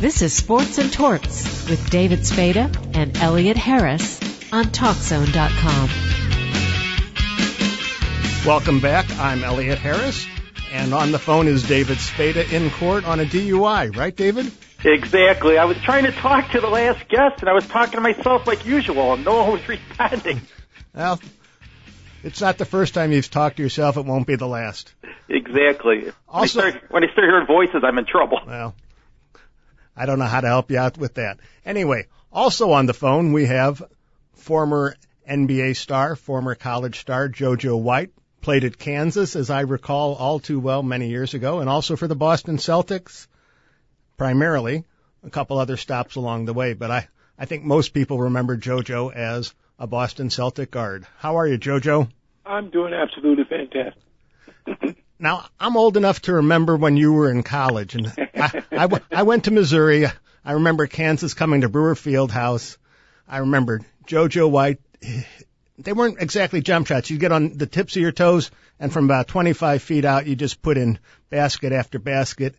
This is Sports and Torts with David Spada and Elliot Harris on TalkZone.com. Welcome back. I'm Elliot Harris, and on the phone is David Spada in court on a DUI, right, David? Exactly. I was trying to talk to the last guest, and I was talking to myself like usual, and no one was responding. Well, it's not the first time you've talked to yourself. It won't be the last. Exactly. Also- when I, start, when I start hearing voices, I'm in trouble. Well, I don't know how to help you out with that. Anyway, also on the phone we have former NBA star, former college star JoJo White, played at Kansas, as I recall all too well many years ago, and also for the Boston Celtics, primarily. A couple other stops along the way, but I, I think most people remember JoJo as a Boston Celtic guard. How are you, JoJo? I'm doing absolutely fantastic. Now, I'm old enough to remember when you were in college, and I, I, w- I went to Missouri. I remember Kansas coming to Brewer Field House. I remember JoJo White. They weren't exactly jump shots. You get on the tips of your toes, and from about 25 feet out, you just put in basket after basket.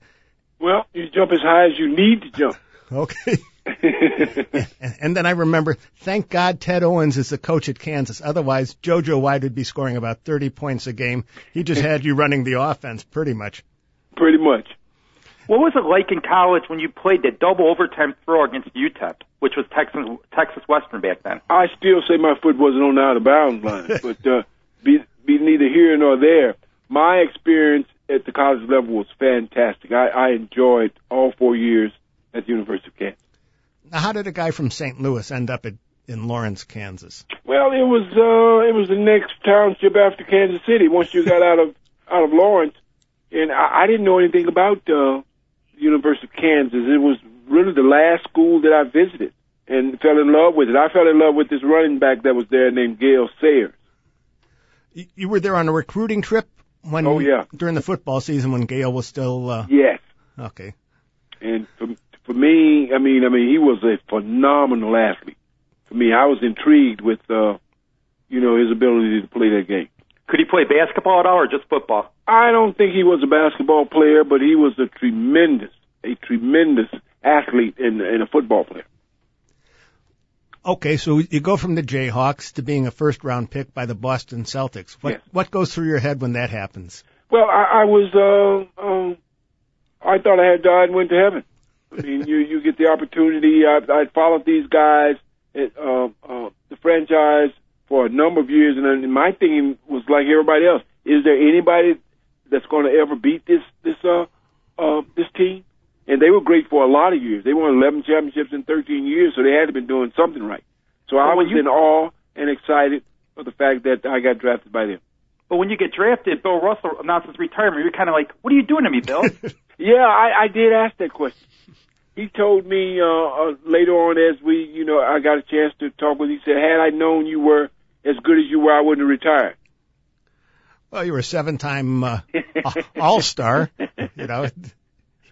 Well, you jump as high as you need to jump. Okay. And, and then I remember, thank God Ted Owens is the coach at Kansas. Otherwise, JoJo White would be scoring about 30 points a game. He just had you running the offense pretty much. Pretty much. What was it like in college when you played the double overtime throw against UTEP, which was Texas Texas Western back then? I still say my foot wasn't on the out of bounds line, but uh, be be neither here nor there. My experience at the college level was fantastic. I, I enjoyed all four years at the University of Kansas. Now, how did a guy from St. Louis end up at, in Lawrence, Kansas? Well, it was uh, it was the next township after Kansas City. Once you got out of out of Lawrence, and I, I didn't know anything about uh, the University of Kansas. It was really the last school that I visited and fell in love with it. I fell in love with this running back that was there named Gale Sayers. You, you were there on a recruiting trip when Oh, yeah. during the football season when Gale was still uh, Yes, okay. and for for me, I mean, I mean, he was a phenomenal athlete. For me, I was intrigued with uh, you know his ability to play that game. Could he play basketball at all or just football? I don't think he was a basketball player, but he was a tremendous, a tremendous athlete and, and a football player. Okay, so you go from the Jayhawks to being a first round pick by the Boston Celtics. What Yes. what goes through your head when that happens? Well, I, I was, uh, um, I thought I had died and went to heaven. I mean, you you get the opportunity. I, I followed these guys at uh, uh, the franchise for a number of years, and then my thinking was like everybody else: Is there anybody that's going to ever beat this this uh, uh, this team? And they were great for a lot of years. They won 11 championships in 13 years, so they had to been doing something right. So I Well, when was you- in awe and excited for the fact that I got drafted by them. But when you get drafted, Bill Russell announces retirement. You're kind of like, what are you doing to me, Bill? Yeah, I, I did ask that question. He told me uh, uh, later on as we, you know, I got a chance to talk with. He said, "Had I known you were as good as you were, I wouldn't have retired." Well, you were a seven time uh, All Star. You know,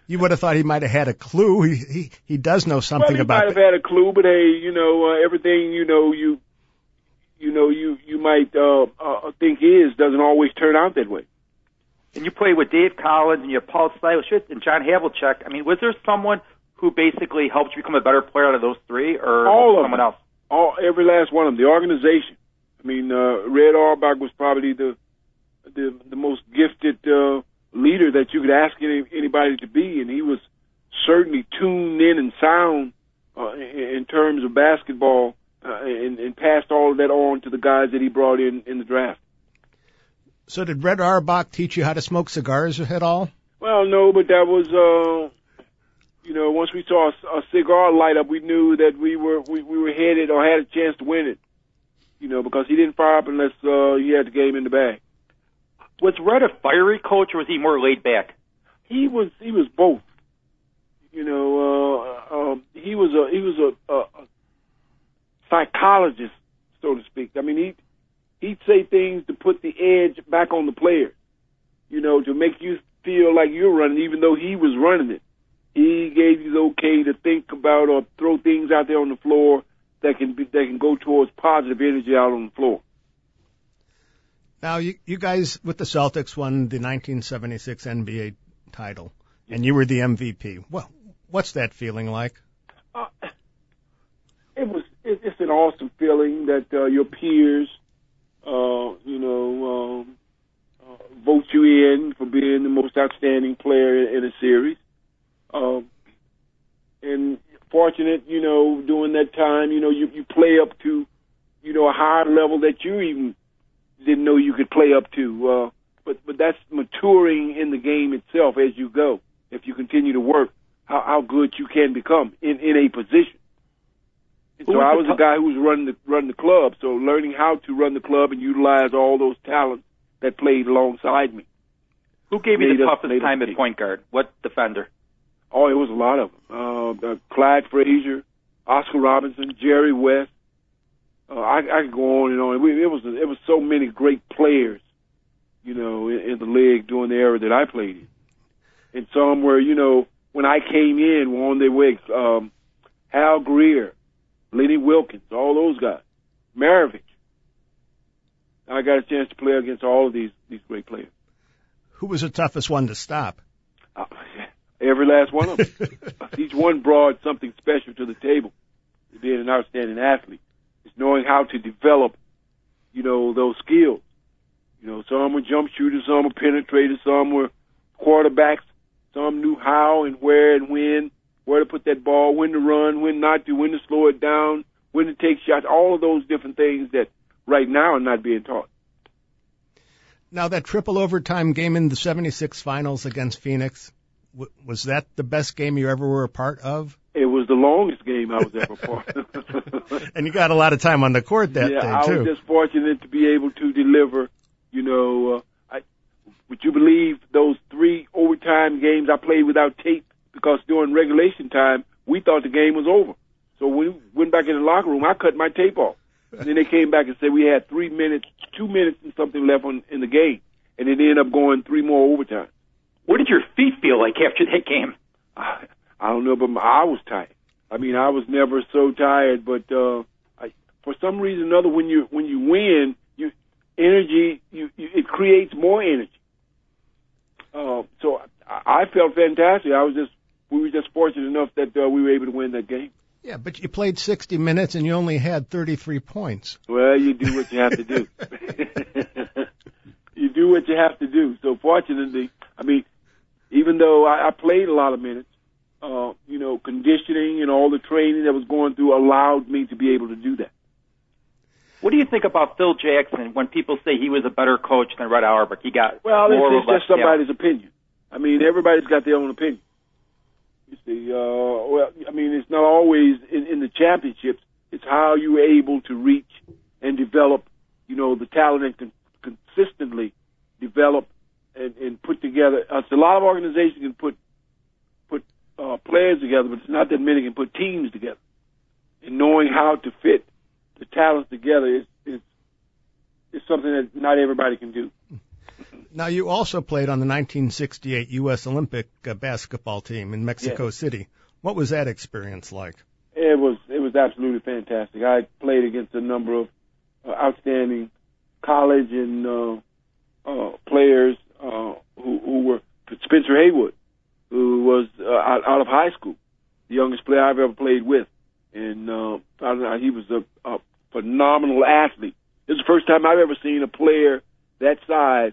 you would have thought he might have had a clue. He he, he does know something well, he about might have had a clue, but hey, you know, uh, everything you know, you, you know, you you might uh, uh, think is doesn't always turn out that way. And you played with Dave Cowens and you have Paul Silas and John Havlicek. I mean, was there someone who basically helped you become a better player out of those three, or All someone them. else? All every last one of them. The organization. I mean, uh, Red Auerbach was probably the the the most gifted uh, leader that you could ask any, anybody to be, and he was certainly tuned in and sound uh, in, in terms of basketball, uh, and, and passed all of that on to the guys that he brought in in the draft. So did Red Auerbach teach you how to smoke cigars at all? Well, no, but that was, uh, you know, once we saw a, a cigar light up, we knew that we were we, we were headed or had a chance to win it. You know, because he didn't fire up unless uh, he had the game in the bag. Was Red a fiery coach, or was he more laid back? He was he was both. You know, uh, um, he was a he was a, a, a psychologist, so to speak. I mean, he he'd say things to put the edge back on the player. You know, to make you feel like you're running, even though he was running it. He gave you the okay to think about or throw things out there on the floor that can be that can go towards positive energy out on the floor. Now, you, you guys with the Celtics won the 1976 NBA title, and you were the MVP. Well, What's that feeling like? Uh, it was. It, it's an awesome feeling that uh, your peers, uh, you know, um, uh, vote you in for being the most outstanding player in, a series. Um, and fortunate, you know, during that time, you know, you you play up to, you know, a higher level that you even didn't know you could play up to. Uh, but but that's maturing in the game itself as you go. If you continue to work, how how good you can become in in a position. So I was a guy who was running the running the club, so learning how to run the club and utilize all those talents that played alongside me. Who gave you the us- toughest time at point guard? What defender? Oh, it was a lot of them. Uh, uh, Clyde Frazier, Oscar Robertson, Jerry West. Uh, I, I could go on and on. We, it was it was so many great players, you know, in, in the league during the era that I played in. And some were, you know, when I came in, were on their way. Um, Hal Greer, Lenny Wilkens, all those guys, Maravich. I got a chance to play against all of these these great players. Who was the toughest one to stop? Uh, every last one of them. Each one brought something special to the table. Being an outstanding athlete, is knowing how to develop, you know, those skills. You know, some were jump shooters, some were penetrators, some were quarterbacks. Some knew how and where and when, where to put that ball, when to run, when not to, when to slow it down, when to take shots. All of those different things that right now are not being taught. Now that triple overtime game in the 76 finals against Phoenix, w- was that the best game you ever were a part of? It was the longest game I was ever part of. And you got a lot of time on the court that yeah, day I was just fortunate to be able to deliver. You know, uh, I would you believe those three overtime games I played without tape because during regulation time we thought the game was over. So we went back in the locker room, I cut my tape off. And then they came back and said we had three minutes, two minutes and something left on, in the game, and it ended up going three more overtime. What did your feet feel like after that game? I, I don't know, but my, I was tired. I mean, I was never so tired, but uh, I, for some reason or other, when you when you win, you energy, you, you it creates more energy. Uh, so I, I felt fantastic. I was just we were just fortunate enough that uh, we were able to win that game. yeah, but you played 60 minutes and you only had 33 points. Well, you do what you have to do. you do what you have to do. So fortunately, I mean, even though I, I played a lot of minutes, uh, you know, conditioning and all the training that was going through allowed me to be able to do that. What do you think about Phil Jackson when people say he was a better coach than Red Auerbach? He got Well, more it's, it's just less somebody's opinion. I mean, everybody's got their own opinion. You see, uh, well, I mean, it's not always in, in the championships. It's how you were able to reach and develop, you know, the talent and con- consistently develop and, and put together. Uh, so a lot of organizations can put put uh, players together, but it's not that many can put teams together. And knowing how to fit the talents together is is is something that not everybody can do. Now you also played on the 1968 U.S. Olympic uh, basketball team in Mexico City. What was that experience like? It was it was absolutely fantastic. I played against a number of uh, outstanding college and uh, uh, players uh, who, who were Spencer Haywood, who was uh, out, out of high school, the youngest player I've ever played with, and uh, found out he was a, a phenomenal athlete. Is the first time I've ever seen a player that size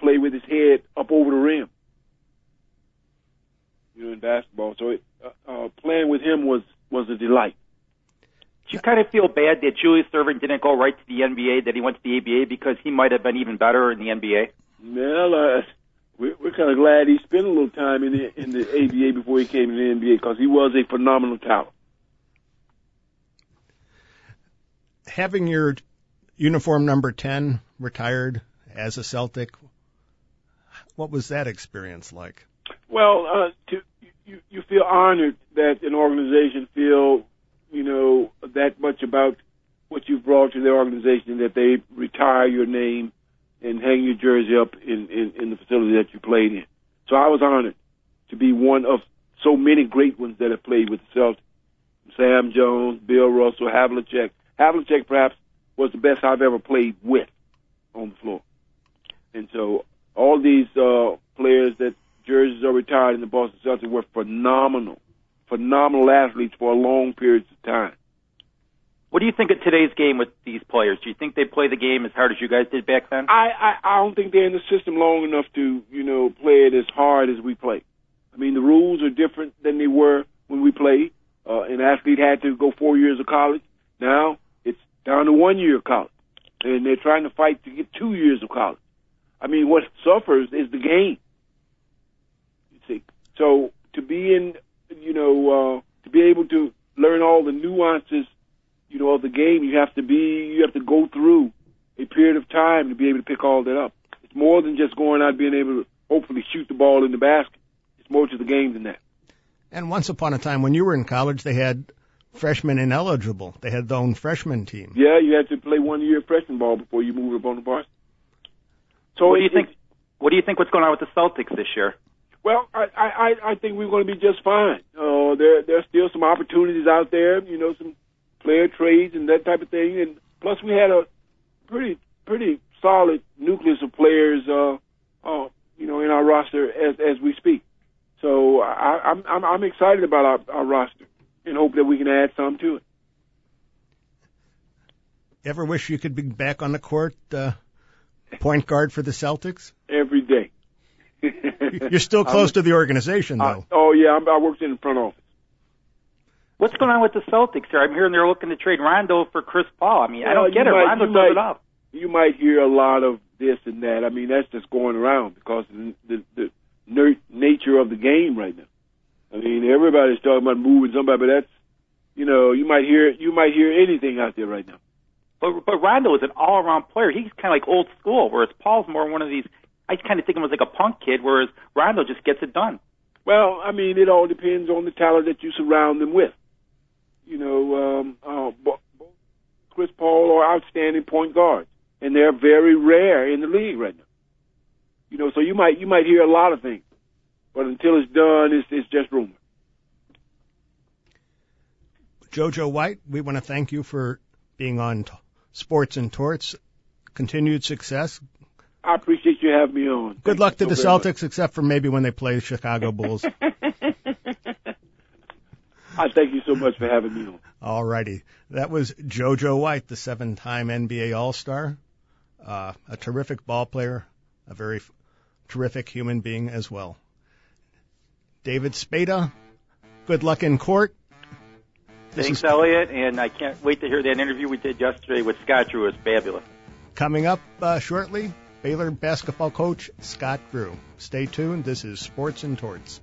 play with his head up over the rim. You know, in basketball. So it, uh, uh, playing with him was was a delight. Do you kind of feel bad that Julius Erving didn't go right to the NBA, that he went to the ABA because he might have been even better in the NBA? Well, uh, we're, we're kind of glad he spent a little time in the in the ABA before he came to the NBA because he was a phenomenal talent. Having your uniform number 10 retired as a Celtic, what was that experience like? Well, uh, to you, you feel honored that an organization feel you know that much about what you've brought to their organization that they retire your name and hang your jersey up in, in, in the facility that you played in. So I was honored to be one of so many great ones that have played with the Celtics. Sam Jones, Bill Russell, Havlicek. Havlicek perhaps was the best I've ever played with on the floor. And so all these uh, players that jerseys are retired in the Boston Celtics were phenomenal phenomenal athletes for a long periods of time. What do you think of today's game with these players? Do you think they play the game as hard as you guys did back then? I, I, I don't think they're in the system long enough to, you know, play it as hard as we play. I mean, the rules are different than they were when we played. Uh, an athlete had to go four years of college. Now it's down to one year of college, and they're trying to fight to get two years of college. I mean, what suffers is the game. You see, so to be in, you know, uh, to be able to learn all the nuances you know, of the game, you have to be, you have to go through a period of time to be able to pick all that up. It's more than just going out being able to hopefully shoot the ball in the basket. It's more to the game than that. And once upon a time, when you were in college, they had freshmen ineligible. They had their own freshman team. Yeah, you had to play one year of freshman ball before you moved up on the varsity. So what do you think? What do you think? What's going on with the Celtics this year? Well, I I I think we're going to be just fine. Uh, there there's still some opportunities out there. You know, some player trades and that type of thing. And plus, we had a pretty pretty solid nucleus of players, uh, uh, you know, in our roster as as we speak. So I, I'm I'm I'm excited about our, our roster and hope that we can add some to it. Ever wish you could be back on the court, uh, point guard for the Celtics? Every day. You're still close to the organization, though. I, oh yeah, I'm, I worked in the front office. What's going on with the Celtics here? I'm hearing they're looking to trade Rondo for Chris Paul. I mean, well, I don't get it. Might, Rondo does might, it up. You might hear a lot of this and that. I mean, that's just going around because of the, the, the nature of the game right now. I mean, everybody's talking about moving somebody, but that's, you know, you might hear you might hear anything out there right now. But but Rondo is an all-around player. He's kind of like old school, whereas Paul's more one of these. I kind of think of him as like a punk kid, whereas Rondo just gets it done. Well, I mean, it all depends on the talent that you surround them with you know, um, uh, both Chris Paul are outstanding point guards, and they're very rare in the league right now. You know, so you might you might hear a lot of things, but until it's done, it's it's just rumor. Jojo White, we want to thank you for being on t- Sports and Torts. Continued success. I appreciate you having me on. Good thank luck to so the Celtics, much. except for maybe when they play the Chicago Bulls. I thank you so much for having me on. All righty. That was JoJo White, the seven-time NBA All-Star, uh, a terrific ball player, a very f- terrific human being as well. David Spada, good luck in court. Thanks, Elliot, and I can't wait to hear that interview we did yesterday with Scott Drew. It's fabulous. Coming up uh, shortly, Baylor basketball coach Scott Drew. Stay tuned. This is Sports and Torts.